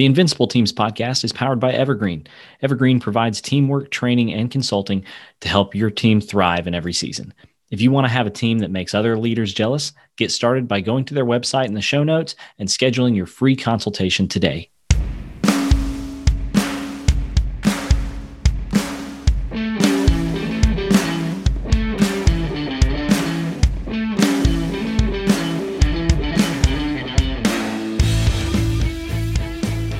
The Invincible Teams podcast is powered by Evergreen. Evergreen provides teamwork, training, and consulting to help your team thrive in every season. If you want to have a team that makes other leaders jealous, get started by going to their website in the show notes and scheduling your free consultation today.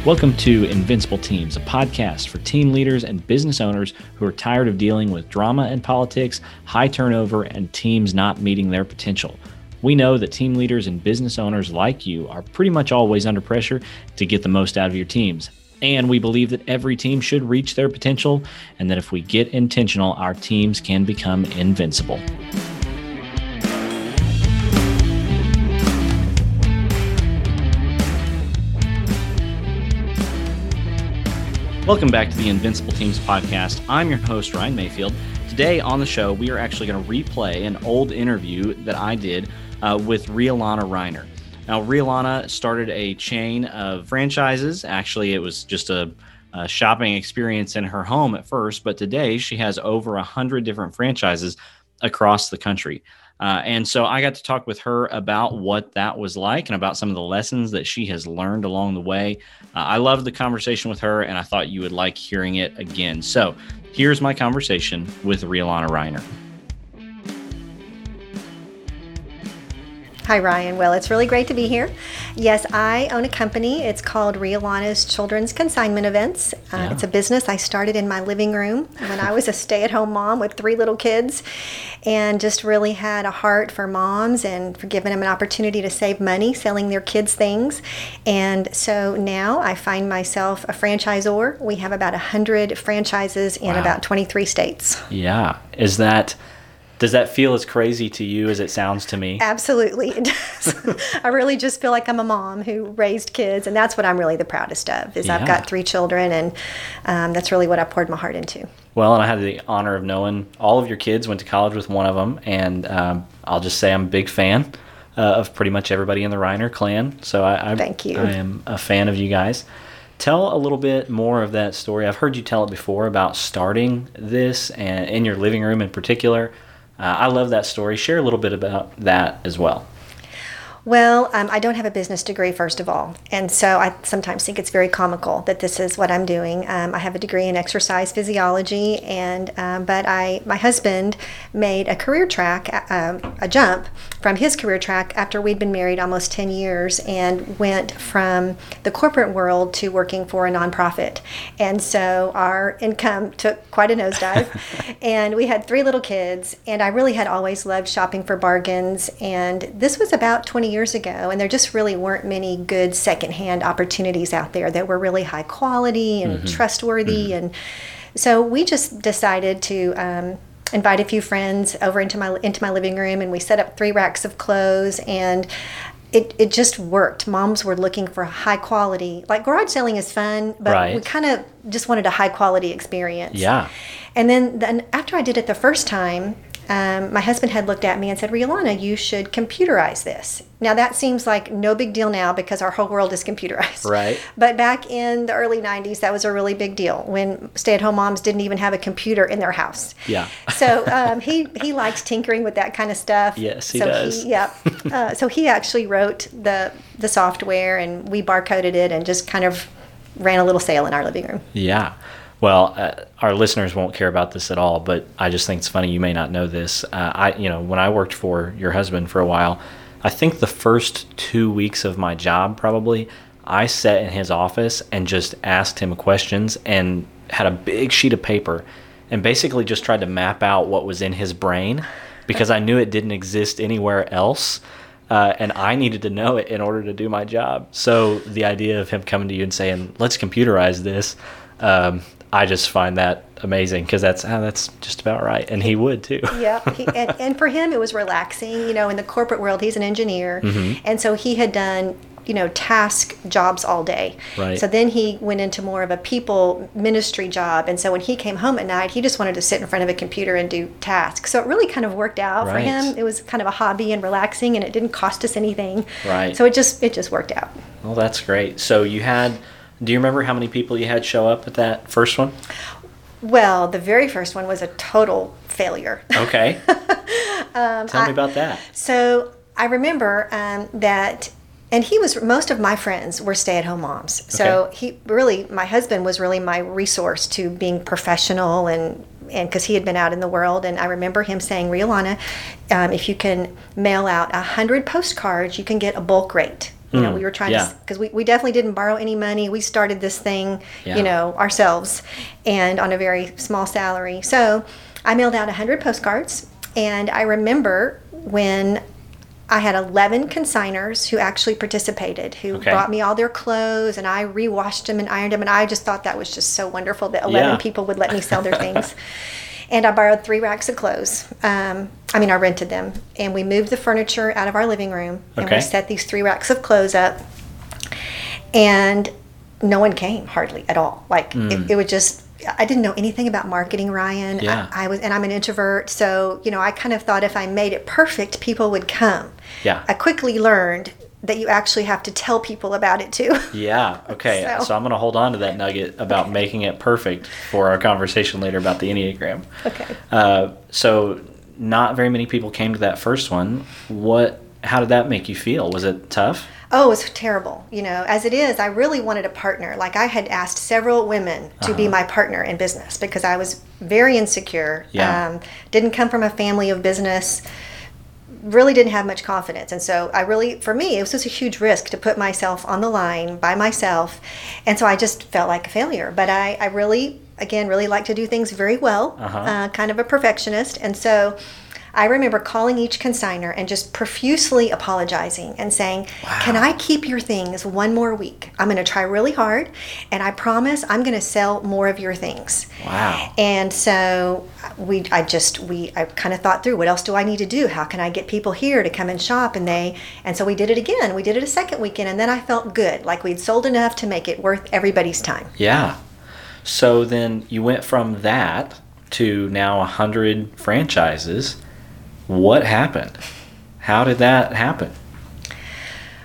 Welcome to Invincible Teams, a podcast for team leaders and business owners who are tired of dealing with drama and politics, high turnover, and teams not meeting their potential. We know that team leaders and business owners like you are pretty much always under pressure to get the most out of your teams. And we believe that every team should reach their potential, and that if we get intentional, our teams can become invincible. Welcome back to the Invincible Teams podcast. I'm your host, Ryan Mayfield. Today on the show, we are actually going to replay an old interview that I did uh, with Rhea Lana Riner. Now, Rhea Lana started a chain of franchises. Actually, it was just a, a shopping experience in her home at first, but today she has over a hundred different franchises across the country. Uh, and so I got to talk with her about what that was like and about some of the lessons that she has learned along the way. Uh, I loved the conversation with her, and I thought you would like hearing it again. So here's my conversation with Rhea Lana Riner. Hi, Ryan. Well, it's really great to be here. Yes, I own a company. It's called Rhea Lana's Children's Consignment Events. Uh, yeah. It's a business I started in my living room when I was a stay at home mom with three little kids and just really had a heart for moms and for giving them an opportunity to save money selling their kids things. And so now I find myself a franchisor. We have about 100 franchises in wow. about 23 states. Yeah. Is that does that feel as crazy to you as it sounds to me? Absolutely, it does. I really just feel like I'm a mom who raised kids, and that's what I'm really the proudest of. Is yeah. I've got three children, and um, that's really what I poured my heart into. Well, and I had the honor of knowing all of your kids. Went to college with one of them, and um, I'll just say I'm a big fan uh, of pretty much everybody in the Riner clan. So I, I, thank you. I am a fan of you guys. Tell a little bit more of that story. I've heard you tell it before about starting this and in your living room in particular. Uh, I love that story. Share a little bit about that as well. Well, um, I don't have a business degree, first of all. And so I sometimes think it's very comical that this is what I'm doing. Um, I have a degree in exercise physiology, and um, but I, my husband made a career track, uh, a jump from his career track after we'd been married almost 10 years and went from the corporate world to working for a nonprofit. And so our income took quite a nosedive. and we had three little kids, and I really had always loved shopping for bargains. And this was about 20 years ago, and there just really weren't many good secondhand opportunities out there that were really high quality and mm-hmm. trustworthy. Mm-hmm. And so we just decided to um, invite a few friends over into my into my living room, and we set up three racks of clothes and. It, it just worked. Moms were looking for high quality. Like garage selling is fun, but right. we kind of just wanted a high quality experience. Yeah. And then, then after I did it the first time, um, my husband had looked at me and said, Rhea Lana, you should computerize this. Now, that seems like no big deal now because our whole world is computerized. Right. But back in the early 90s, that was a really big deal when stay at home moms didn't even have a computer in their house. Yeah. so um, he, he likes tinkering with that kind of stuff. Yes, he so does. He, yeah. Uh, so he actually wrote the, the software and we barcoded it and just kind of ran a little sale in our living room. Yeah. Well, uh, our listeners won't care about this at all, but I just think it's funny. You may not know this. Uh, I, you know, when I worked for your husband for a while, I think the first two weeks of my job, probably, I sat in his office and just asked him questions and had a big sheet of paper and basically just tried to map out what was in his brain because I knew it didn't exist anywhere else. Uh, and I needed to know it in order to do my job. So the idea of him coming to you and saying, "Let's computerize this," um, I just find that amazing because that's oh, that's just about right, and he would too. yeah, he, and, and for him it was relaxing. You know, in the corporate world, he's an engineer, mm-hmm. and so he had done you know task jobs all day. Right. So then he went into more of a people ministry job, and so when he came home at night, he just wanted to sit in front of a computer and do tasks. So it really kind of worked out right. for him. It was kind of a hobby and relaxing, and it didn't cost us anything. Right. So it just it just worked out. Well, that's great. So you had Do you remember how many people you had show up at that first one? Well, the very first one was a total failure. Okay. Tell me I- about that. So I remember um, that, and he was, most of my friends were stay at home moms. So Okay. he really, my husband was really my resource to being professional and, and because he had been out in the world. And I remember him saying, Rhea Lana, um, if you can mail out a hundred postcards, you can get a bulk rate. You know, Mm, we were trying yeah. to, because we, we definitely didn't borrow any money. We started this thing, Yeah. you know, ourselves and on a very small salary. So I mailed out 100 postcards. And I remember when I had 11 consigners who actually participated, who Okay. brought me all their clothes and I rewashed them and ironed them. And I just thought that was just so wonderful that 11 Yeah. people would let me sell their things. And I borrowed three racks of clothes. Um, I mean, I rented them. And we moved the furniture out of our living room. And Okay. we set these three racks of clothes up. And no one came hardly at all. Like, it, it would just, I didn't know anything about marketing, Ryan. Yeah. I, I was, and I'm an introvert. So, you know, I kind of thought if I made it perfect, people would come. Yeah. I quickly learned that you actually have to tell people about it too. Yeah. Okay. So, So- I'm going to hold on to that nugget about making it perfect for our conversation later about the Enneagram. Okay. Uh, so not very many people came to that first one. What? How did that make you feel? Was it tough? Oh, it was terrible. You know, as it is, I really wanted a partner. Like I had asked several women to be Uh-huh. my partner in business because I was very insecure. Yeah. Um, didn't come from a family of business. Really didn't have much confidence. And so I really, for me, it was just a huge risk to put myself on the line by myself. And so I just felt like a failure. But I, I really, again, really like to do things very well, Uh-huh. uh, kind of a perfectionist. And so I remember calling each consigner and just profusely apologizing and saying, Can I keep your things one more week? I'm going to try really hard and I promise I'm going to sell more of your things. Wow. And so we, I just, we, I kind of thought through what else do I need to do? How can I get people here to come and shop? And they, and so we did it again. We did it a second weekend and then I felt good, like we'd sold enough to make it worth everybody's time. Yeah. So then you went from that to now a hundred franchises. What happened? How did that happen?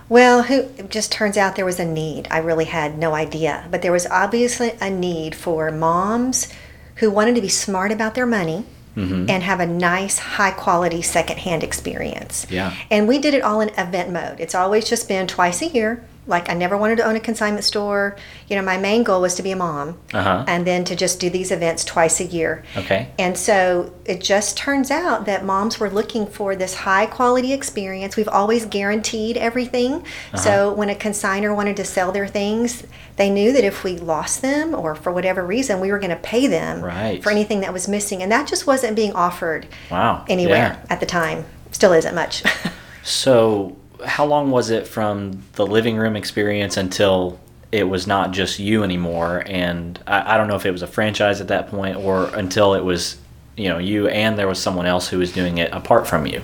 Well, who, it just turns out there was a need. I really had no idea. But there was obviously a need for moms who wanted to be smart about their money Mm-hmm. and have a nice, high quality secondhand experience. Yeah. And we did it all in event mode. It's always just been twice a year. Like, I never wanted to own a consignment store. You know, my main goal was to be a mom Uh-huh. and then to just do these events twice a year. Okay. And so it just turns out that moms were looking for this high quality experience. We've always guaranteed everything. Uh-huh. So when a consigner wanted to sell their things, they knew that if we lost them or for whatever reason, we were going to pay them Right. for anything that was missing. And that just wasn't being offered Wow. anywhere Yeah. at the time. Still isn't much. So how long was it from the living room experience until it was not just you anymore? And I, I don't know if it was a franchise at that point or until it was, you know, you and there was someone else who was doing it apart from you.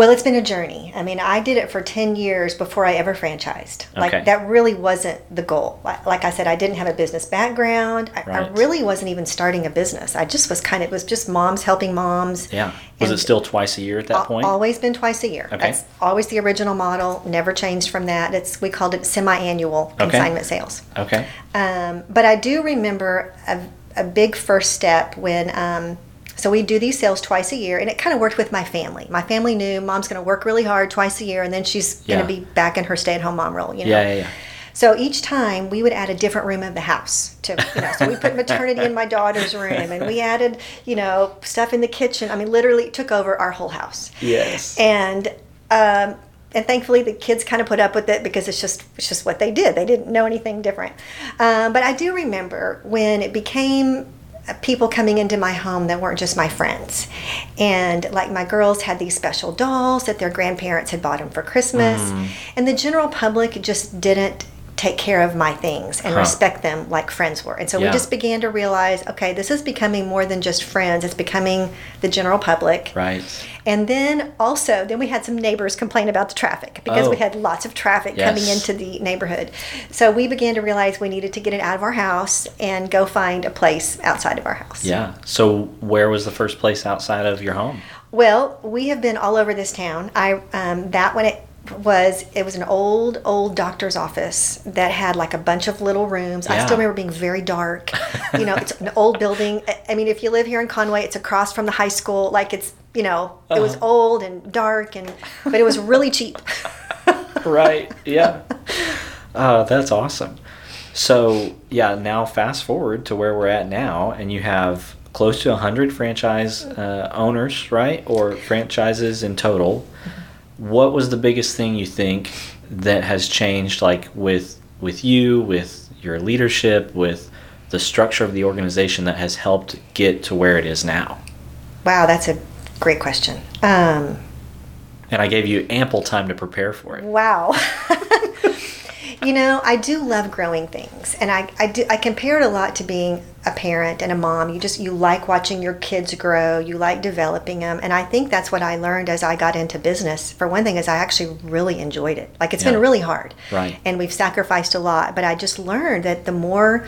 Well, it's been a journey. I mean, I did it for 10 years before I ever franchised. Like, Okay. that really wasn't the goal. Like, like I said, I didn't have a business background. I, I really wasn't even starting a business. I just was kind of, it was just moms helping moms. Yeah. Was it still twice a year at that al- point? Always been twice a year. Okay. That's always the original model, never changed from that. It's, we called it semi annual Okay. consignment sales. Okay. Um, but I do remember a, a big first step when, um, so we do these sales twice a year, and it kind of worked with my family. My family knew mom's going to work really hard twice a year, and then she's going to be back in her stay-at-home mom role. You know. Yeah, yeah, yeah. So each time we would add a different room of the house to, you know, so we put maternity in my daughter's room, and we added, you know, stuff in the kitchen. I mean, literally it took over our whole house Yes. and um, and thankfully the kids kind of put up with it because it's just it's just what they did. They didn't know anything different. Um, but I do remember when it became people coming into my home that weren't just my friends, and like my girls had these special dolls that their grandparents had bought them for Christmas, mm. and the general public just didn't take care of my things and Huh. respect them like friends were. And so Yeah. we just began to realize, okay, this is becoming more than just friends. It's becoming the general public. Right. And then also, then we had some neighbors complain about the traffic because Oh. we had lots of traffic coming into the neighborhood. So we began to realize we needed to get it out of our house and go find a place outside of our house. Yeah. So where was the first place outside of your home? Well, we have been all over this town. I um, that when it was it was an old old doctor's office that had like a bunch of little rooms. I still remember being very dark. You know, it's an old building. I- mean, if you live here in Conway, it's across from the high school. Like it's you know, it was Uh-huh. old and dark and but it was really cheap. right. Yeah. Uh, that's awesome. So yeah, now fast forward to where we're at now, and you have close to hundred franchise uh, owners, right, or franchises in total. What was the biggest thing you think that has changed, like with with you, with your leadership, with the structure of the organization that has helped get to where it is now? Wow, that's a great question. Um, And I gave you ample time to prepare for it. Wow. you know, I do love growing things, and I, I do I compare it a lot to being a parent and a mom. You just you like watching your kids grow, you like developing them, and I think that's what I learned as I got into business. For one thing, is I actually really enjoyed it. Like it's Yeah. been really hard, Right. And we've sacrificed a lot, but I just learned that the more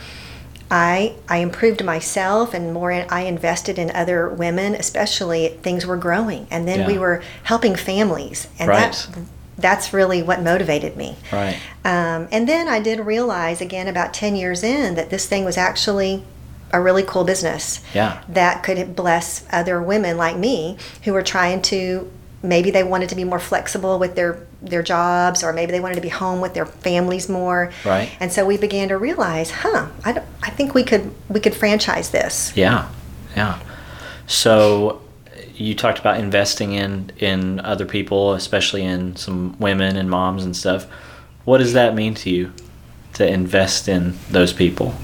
I I improved myself and more I invested in other women, especially things were growing, and then we were helping families, and Right. that that's really what motivated me. Right. Um, and then I did realize again about 10 years in that this thing was actually a really cool business Yeah. that could bless other women like me who were trying to maybe they wanted to be more flexible with their their jobs or maybe they wanted to be home with their families more Right. and so we began to realize huh I, I think we could we could franchise this Yeah, yeah. So you talked about investing in in other people, especially in some women and moms and stuff. What does that mean to you to invest in those people?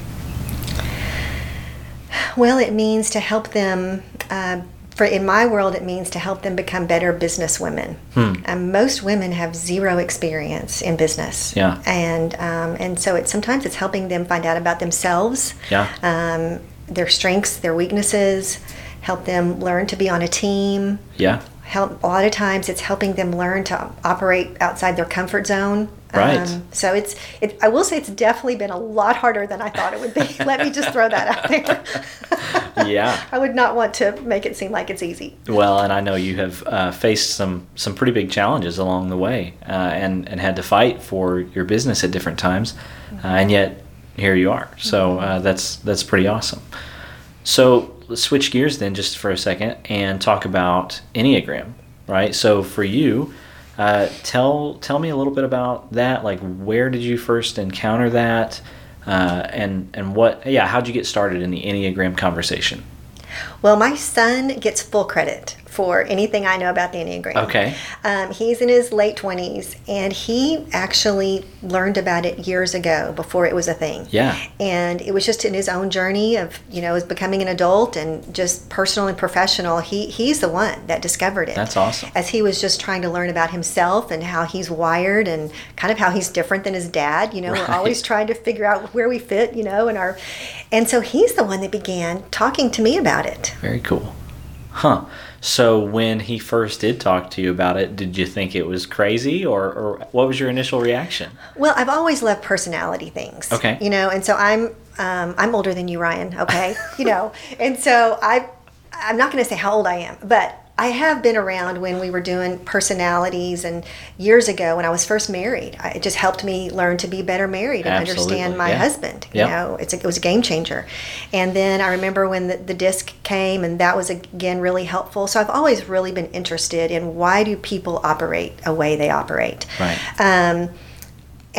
Well, it means to help them. Uh, for in my world, it means to help them become better business women. Hmm. Um, most women have zero experience in business. Yeah. and um, and so it's sometimes it's helping them find out about themselves, Yeah. um, their strengths, their weaknesses, help them learn to be on a team. Yeah, Help a lot of times it's helping them learn to operate outside their comfort zone. Um, Right. so it's it, I will say it's definitely been a lot harder than I thought it would be. Let me just throw that out there. Yeah. I would not want to make it seem like it's easy. Well, and I know you have uh, faced some some pretty big challenges along the way, uh, and and had to fight for your business at different times, uh, and yet here you are. So uh, that's that's pretty awesome. So let's switch gears then just for a second and talk about Enneagram, right? So for you, uh, tell tell me a little bit about that. Like, where did you first encounter that, uh, and and what? Yeah, how'd you get started in the Enneagram conversation? Well, my son gets full credit for anything I know about the Enneagram. Okay. Um, he's in his late 20s, and he actually learned about it years ago before it was a thing. Yeah. And it was just in his own journey of, you know, as becoming an adult and just personal and professional. He he's the one that discovered it. That's awesome. As he was just trying to learn about himself and how he's wired and kind of how he's different than his dad. You know, Right. we're always trying to figure out where we fit, you know, and our, and so he's the one that began talking to me about it. Very cool. Huh. So when he first did talk to you about it, did you think it was crazy or, or what was your initial reaction? Well, I've always loved personality things. Okay. You know, and so I'm um, I'm older than you, Ryan. Okay. you know, and so I I'm not going to say how old I am, but I have been around when we were doing personalities and years ago when I was first married. I, it just helped me learn to be better married and Absolutely, understand my yeah. husband. You know, it's a, it was a game changer. And then I remember when the, the disc came, and that was again really helpful. So I've always really been interested in why do people operate a way they operate. Right. Um,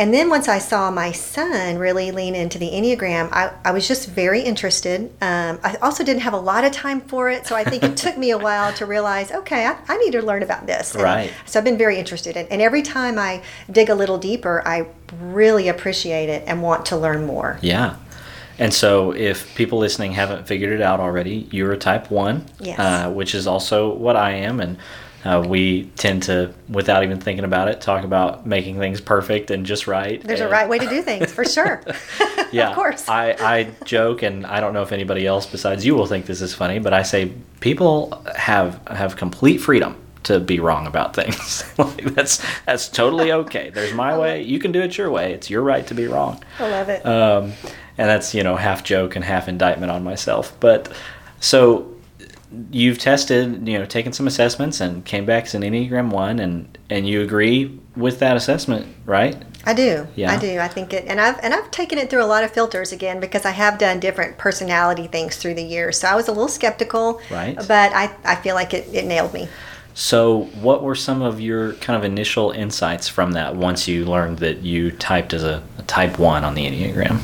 and then once I saw my son really lean into the Enneagram, I, I was just very interested. Um, I also didn't have a lot of time for it, so I think it took me a while to realize, okay, I, I need to learn about this. And Right. So I've been very interested. in And every time I dig a little deeper, I really appreciate it and want to learn more. Yeah. And so if people listening haven't figured it out already, you're a type 1, Yes. uh, which is also what I am. And uh, we tend to, without even thinking about it, talk about making things perfect and just right. There's a right way to do things, for sure. yeah, of course. I, I joke, and I don't know if anybody else besides you will think this is funny, but I say people have have complete freedom to be wrong about things. like that's that's totally okay. There's my way. You can do it your way. It's your right to be wrong. I love it. Um, and that's you know half joke and half indictment on myself. But so you've tested, you know, taken some assessments and came back as an Enneagram one, and and you agree with that assessment, right? I do. Yeah. I do. I think it, and I've and I've taken it through a lot of filters again because I have done different personality things through the years. So I was a little skeptical, Right. But I, I feel like it, it nailed me. So, what were some of your kind of initial insights from that once you learned that you typed as a, a type one on the Enneagram?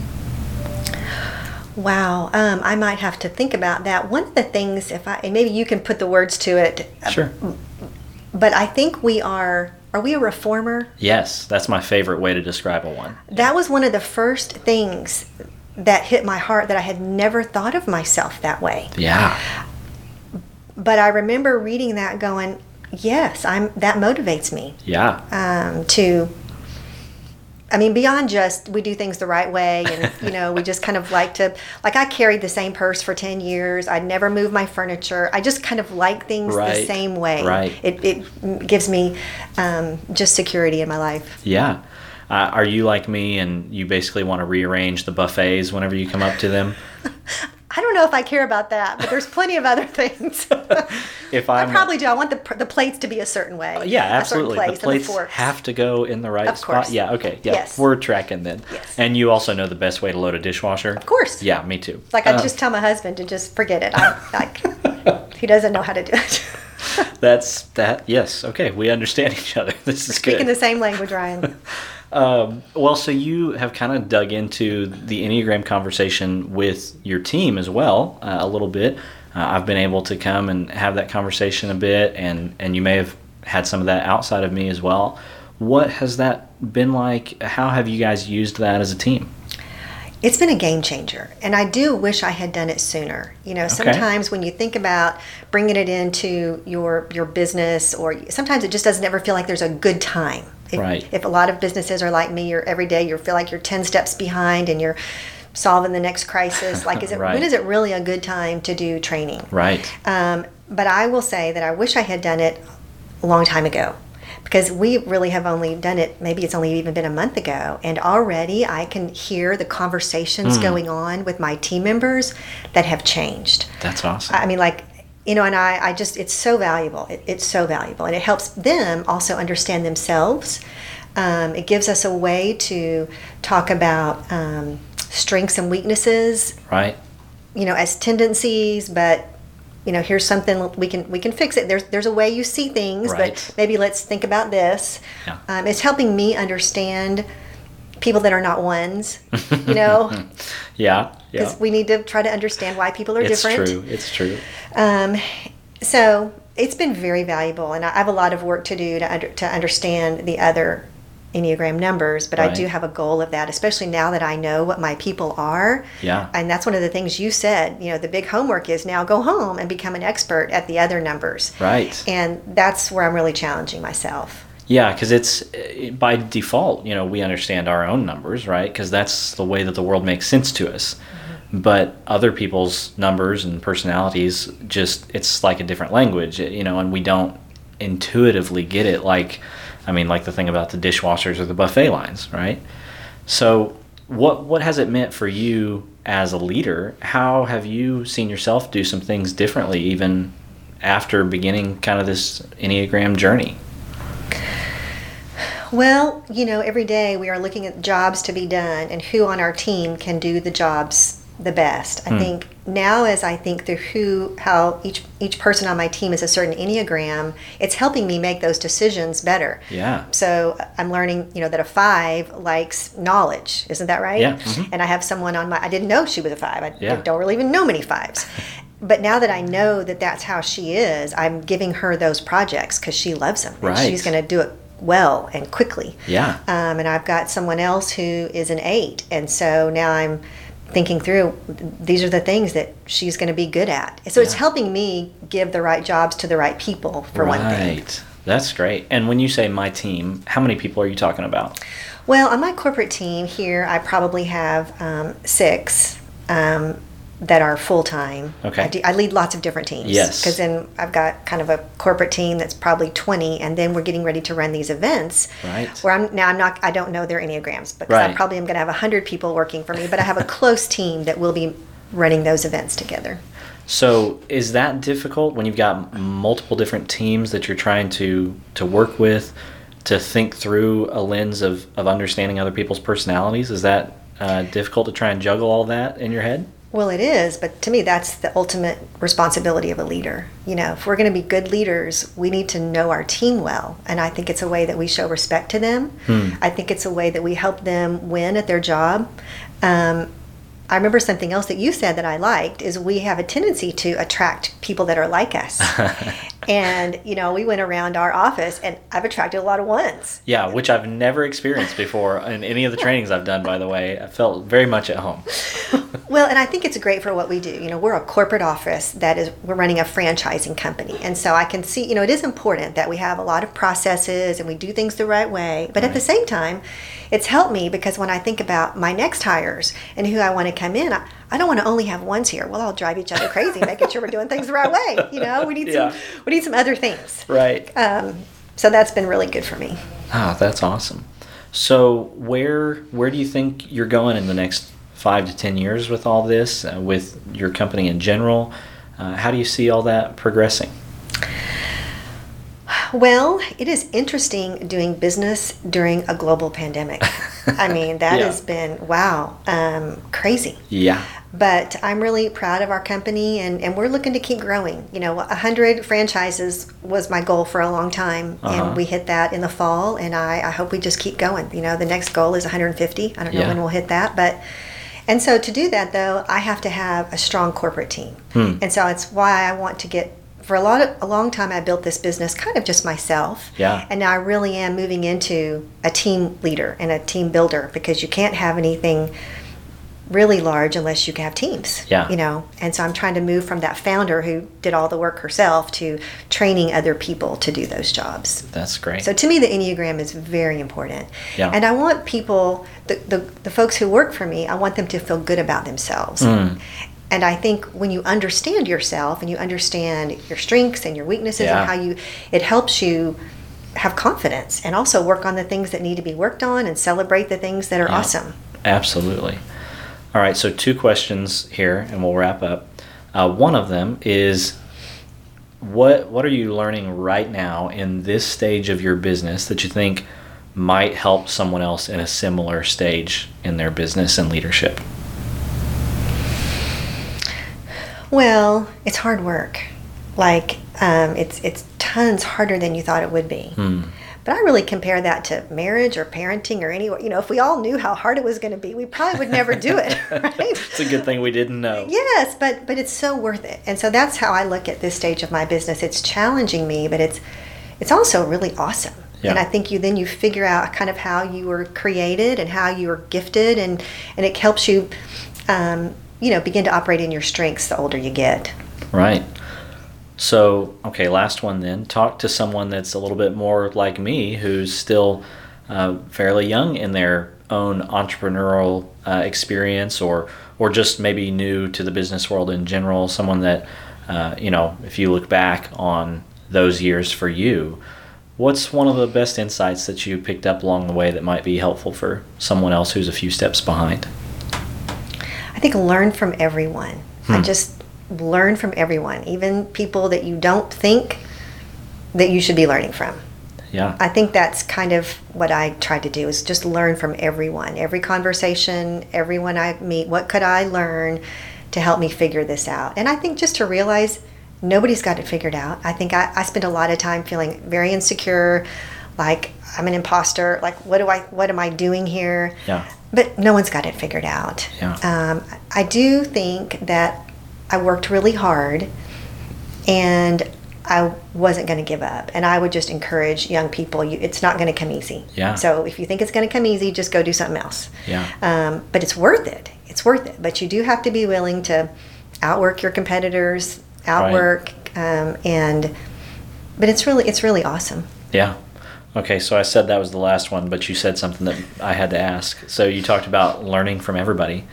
Wow. Um, I might have to think about that. One of the things, if I and maybe you can put the words to it, Sure. but I think we are. Are we a reformer? Yes, that's my favorite way to describe a one. That was one of the first things that hit my heart that I had never thought of myself that way. Yeah. But I remember reading that going, yes, I'm that motivates me Yeah. um, to I mean beyond just we do things the right way and you know we just kind of like to like I carried the same purse for 10 years I'd never move my furniture I just kind of like things the same way Right. it, it gives me um, just security in my life Yeah. Uh, are you like me and you basically want to rearrange the buffets whenever you come up to them? I don't know if I care about that but there's plenty of other things If I I'm probably do I want the, the plates to be a certain way yeah, a certain absolutely. place The plates forks. have to go in the right Of spot. course. Yeah, okay. Yeah. Yes. We're tracking then. Yes. And you also know the best way to load a dishwasher? of course Yeah, me too. like I Uh, just tell my husband to just forget it I, like he doesn't know how to do it That's that. Yes. Okay. We understand each other. This is good. speaking good. the same language Ryan Um, well, so you have kind of dug into the Enneagram conversation with your team as well uh, a little bit. Uh, I've been able to come and have that conversation a bit, and, and you may have had some of that outside of me as well. What has that been like? How have you guys used that as a team? It's been a game changer, and I do wish I had done it sooner. You know, sometimes when you think about bringing it into your your business, or sometimes it just doesn't ever feel like there's a good time. If, Right. If a lot of businesses are like me, you're every day you feel like you're ten steps behind, and you're solving the next crisis. Like, is it Right. when is it really a good time to do training? Right. Um, but I will say that I wish I had done it a long time ago because we really have only done it, maybe it's only even been a month ago. And already I can hear the conversations going on with my team members that have changed. That's awesome. I mean, like, you know, and I, I just, it's so valuable. It, it's so valuable. And it helps them also understand themselves. Um, it gives us a way to talk about um, strengths and weaknesses right. you know as tendencies but you know here's something we can we can fix it there's there's a way you see things Right. but maybe let's think about this Yeah. um, it's helping me understand people that are not ones you know Yeah. Yeah. because we need to try to understand why people are It's different It's true. It's true. um, so it's been very valuable, and I have a lot of work to do to under, to understand the other Enneagram numbers. But I do have a goal of that, especially now that I know what my people are. Yeah. And that's one of the things you said. You know, the big homework is now go home and become an expert at the other numbers. Right. And that's where I'm really challenging myself. Yeah, because it's uh, by default, you know, we understand our own numbers, right? Because that's the way that the world makes sense to us. But other people's numbers and personalities just, it's like a different language, you know, and we don't intuitively get it like, I mean, like the thing about the dishwashers or the buffet lines, right? So, what what has it meant for you as a leader? How have you seen yourself do some things differently, even after beginning kind of this Enneagram journey? Well, you know, every day we are looking at jobs to be done and who on our team can do the jobs the best. I think now as I think through who how each each person on my team is a certain enneagram, it's helping me make those decisions better. Yeah. So I'm learning, you know, that a five likes knowledge. Isn't that right? Yeah, mhm. And I have someone on my I didn't know she was a five. I Yeah. don't really even know many fives. But now that I know that that's how she is, I'm giving her those projects because she loves them. Right. She's going to do it well and quickly. Yeah. Um, and I've got someone else who is an eight. And so now I'm thinking through these are the things that she's going to be good at. So it's helping me give the right jobs to the right people, for one thing. Right. That's great. And when you say my team, how many people are you talking about? Well, on my corporate team here, I probably have um, six um, that are full time. Okay. I, do, I lead lots of different teams. Yes. Because then I've got kind of a corporate team that's probably 20, and then we're getting ready to run these events. Right. Where I'm now, I'm not, I don't know their Enneagrams because I probably am going to have 100 people working for me, but I have a close team that will be running those events together. So is that difficult when you've got multiple different teams that you're trying to to work with? to think through a lens of, of understanding other people's personalities? Is that uh, difficult to try and juggle all that in your head? Well, it is, but to me, that's the ultimate responsibility of a leader. You know, if we're going to be good leaders, we need to know our team well. And I think it's a way that we show respect to them. Hmm. I think it's a way that we help them win at their job. Um, I remember something else that you said that I liked is we have a tendency to attract people that are like us. and, you know, we went around our office and I've attracted a lot of ones. Yeah, which I've never experienced before in any of the trainings I've done, by the way. I felt very much at home. well, and I think it's great for what we do. You know, we're a corporate office that is, we're running a franchising company. And so I can see, you know, it is important that we have a lot of processes and we do things the right way. But right. at the same time, it's helped me because when I think about my next hires and who I want to come in, I, I don't want to only have ones here. Well, I'll drive each other crazy, making sure we're doing things the right way. You know, we need yeah. some we need some other things. Right. Um, so that's been really good for me. Ah, that's awesome. So where where do you think you're going in the next five to ten years with all this, uh, with your company in general? Uh, how do you see all that progressing? Well, it is interesting doing business during a global pandemic. I mean, that yeah. has been, wow, um, crazy. Yeah. But I'm really proud of our company and, and we're looking to keep growing. You know, 100 franchises was my goal for a long time. Uh-huh. And we hit that in the fall. And I, I hope we just keep going. You know, the next goal is 150. I don't know yeah. when we'll hit that. But and so to do that, though, I have to have a strong corporate team. Hmm. And so it's why I want to get for a lot of a long time I built this business kind of just myself. Yeah. And now I really am moving into a team leader and a team builder because you can't have anything really large unless you have teams. Yeah. You know, and so I'm trying to move from that founder who did all the work herself to training other people to do those jobs. That's great. So to me, the Enneagram is very important. Yeah. And I want people, the, the, the folks who work for me, I want them to feel good about themselves. Mm. And I think when you understand yourself and you understand your strengths and your weaknesses yeah. and how you, it helps you have confidence and also work on the things that need to be worked on and celebrate the things that are yeah. awesome. Absolutely. All right, so two questions here, and we'll wrap up. Uh, one of them is what what are you learning right now in this stage of your business that you think might help someone else in a similar stage in their business and leadership? Well, it's hard work. Like um, it's it's tons harder than you thought it would be. Hmm. But I really compare that to marriage or parenting or any. You know, if we all knew how hard it was going to be, we probably would never do it. Right? it's a good thing we didn't know. Yes, but but it's so worth it. And so that's how I look at this stage of my business. It's challenging me, but it's it's also really awesome. Yeah. And I think you then you figure out kind of how you were created and how you were gifted, and and it helps you. Um, you know, begin to operate in your strengths the older you get. Right. So, okay, last one then. Talk to someone that's a little bit more like me, who's still uh, fairly young in their own entrepreneurial uh, experience, or or just maybe new to the business world in general. Someone that, uh, you know, if you look back on those years for you, what's one of the best insights that you picked up along the way that might be helpful for someone else who's a few steps behind? I think learn from everyone. Hmm. I just learn from everyone, even people that you don't think that you should be learning from. Yeah. I think that's kind of what I try to do is just learn from everyone, every conversation, everyone I meet. What could I learn to help me figure this out? And I think just to realize nobody's got it figured out. I think I, I spend a lot of time feeling very insecure, like I'm an imposter. Like, what do I, what am I doing here? Yeah but no one's got it figured out. Yeah. Um, I do think that I worked really hard and I wasn't going to give up. And I would just encourage young people, you, it's not going to come easy. Yeah. So if you think it's going to come easy, just go do something else. Yeah. Um, but it's worth it. It's worth it. But you do have to be willing to outwork your competitors, outwork, right. um, and, but it's really, it's really awesome. Yeah. Okay, so I said that was the last one, but you said something that I had to ask. So you talked about learning from everybody.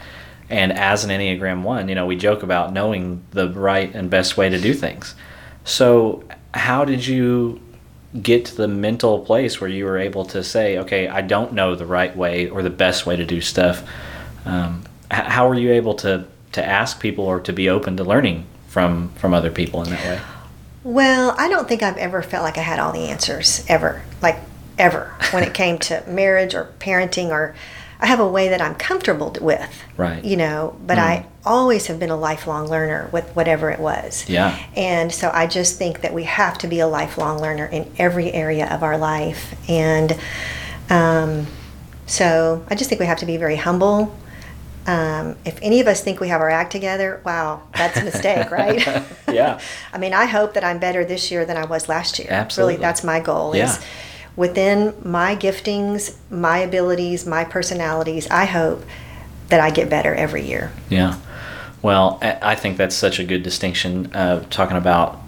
And as an Enneagram 1, you know, we joke about knowing the right and best way to do things. So, how did you get to the mental place where you were able to say, okay, I don't know the right way or the best way to do stuff? Um, how were you able to, to ask people or to be open to learning from, from other people in that way? Well, I don't think I've ever felt like I had all the answers ever. Ever when it came to marriage or parenting or I have a way that I'm comfortable with. Right. You know, but mm. I always have been a lifelong learner with whatever it was. Yeah. And so I just think that we have to be a lifelong learner in every area of our life. And um, so I just think we have to be very humble. Um, if any of us think we have our act together, wow, that's a mistake, right? yeah. I mean, I hope that I'm better this year than I was last year. Absolutely. Really, that's my goal. Yeah. Is within my giftings, my abilities, my personalities, I hope that I get better every year. Yeah. Well, I think that's such a good distinction, uh, talking about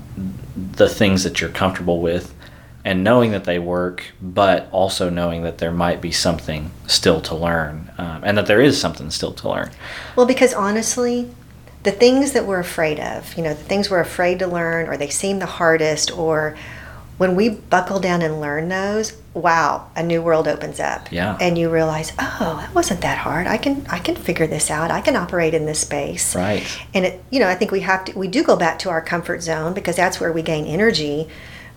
the things that you're comfortable with and knowing that they work, but also knowing that there might be something still to learn um, and that there is something still to learn. Well, because honestly, the things that we're afraid of, you know, the things we're afraid to learn or they seem the hardest or when we buckle down and learn those, wow, a new world opens up. Yeah. And you realize, oh, that wasn't that hard. I can I can figure this out. I can operate in this space. Right. And it you know, I think we have to we do go back to our comfort zone because that's where we gain energy.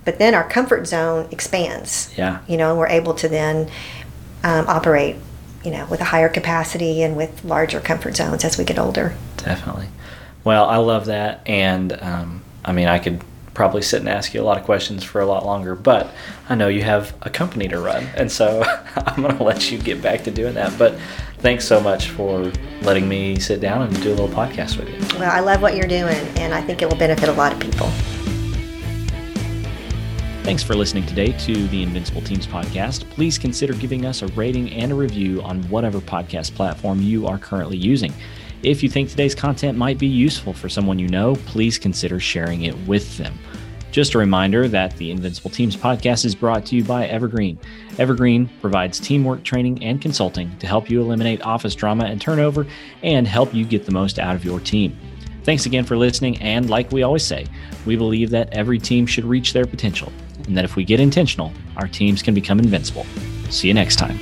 But then our comfort zone expands. Yeah. You know, and we're able to then um, operate, you know, with a higher capacity and with larger comfort zones as we get older. Definitely. Well, I love that, and um, I mean, I could probably sit and ask you a lot of questions for a lot longer, but I know you have a company to run, and so I'm going to let you get back to doing that. But thanks so much for letting me sit down and do a little podcast with you. Well, I love what you're doing, and I think it will benefit a lot of people. Thanks for listening today to the Invincible Teams podcast. Please consider giving us a rating and a review on whatever podcast platform you are currently using. If you think today's content might be useful for someone you know, please consider sharing it with them. Just a reminder that the Invincible Teams podcast is brought to you by Evergreen. Evergreen provides teamwork training and consulting to help you eliminate office drama and turnover and help you get the most out of your team. Thanks again for listening. And like we always say, we believe that every team should reach their potential, and that if we get intentional, our teams can become invincible. See you next time.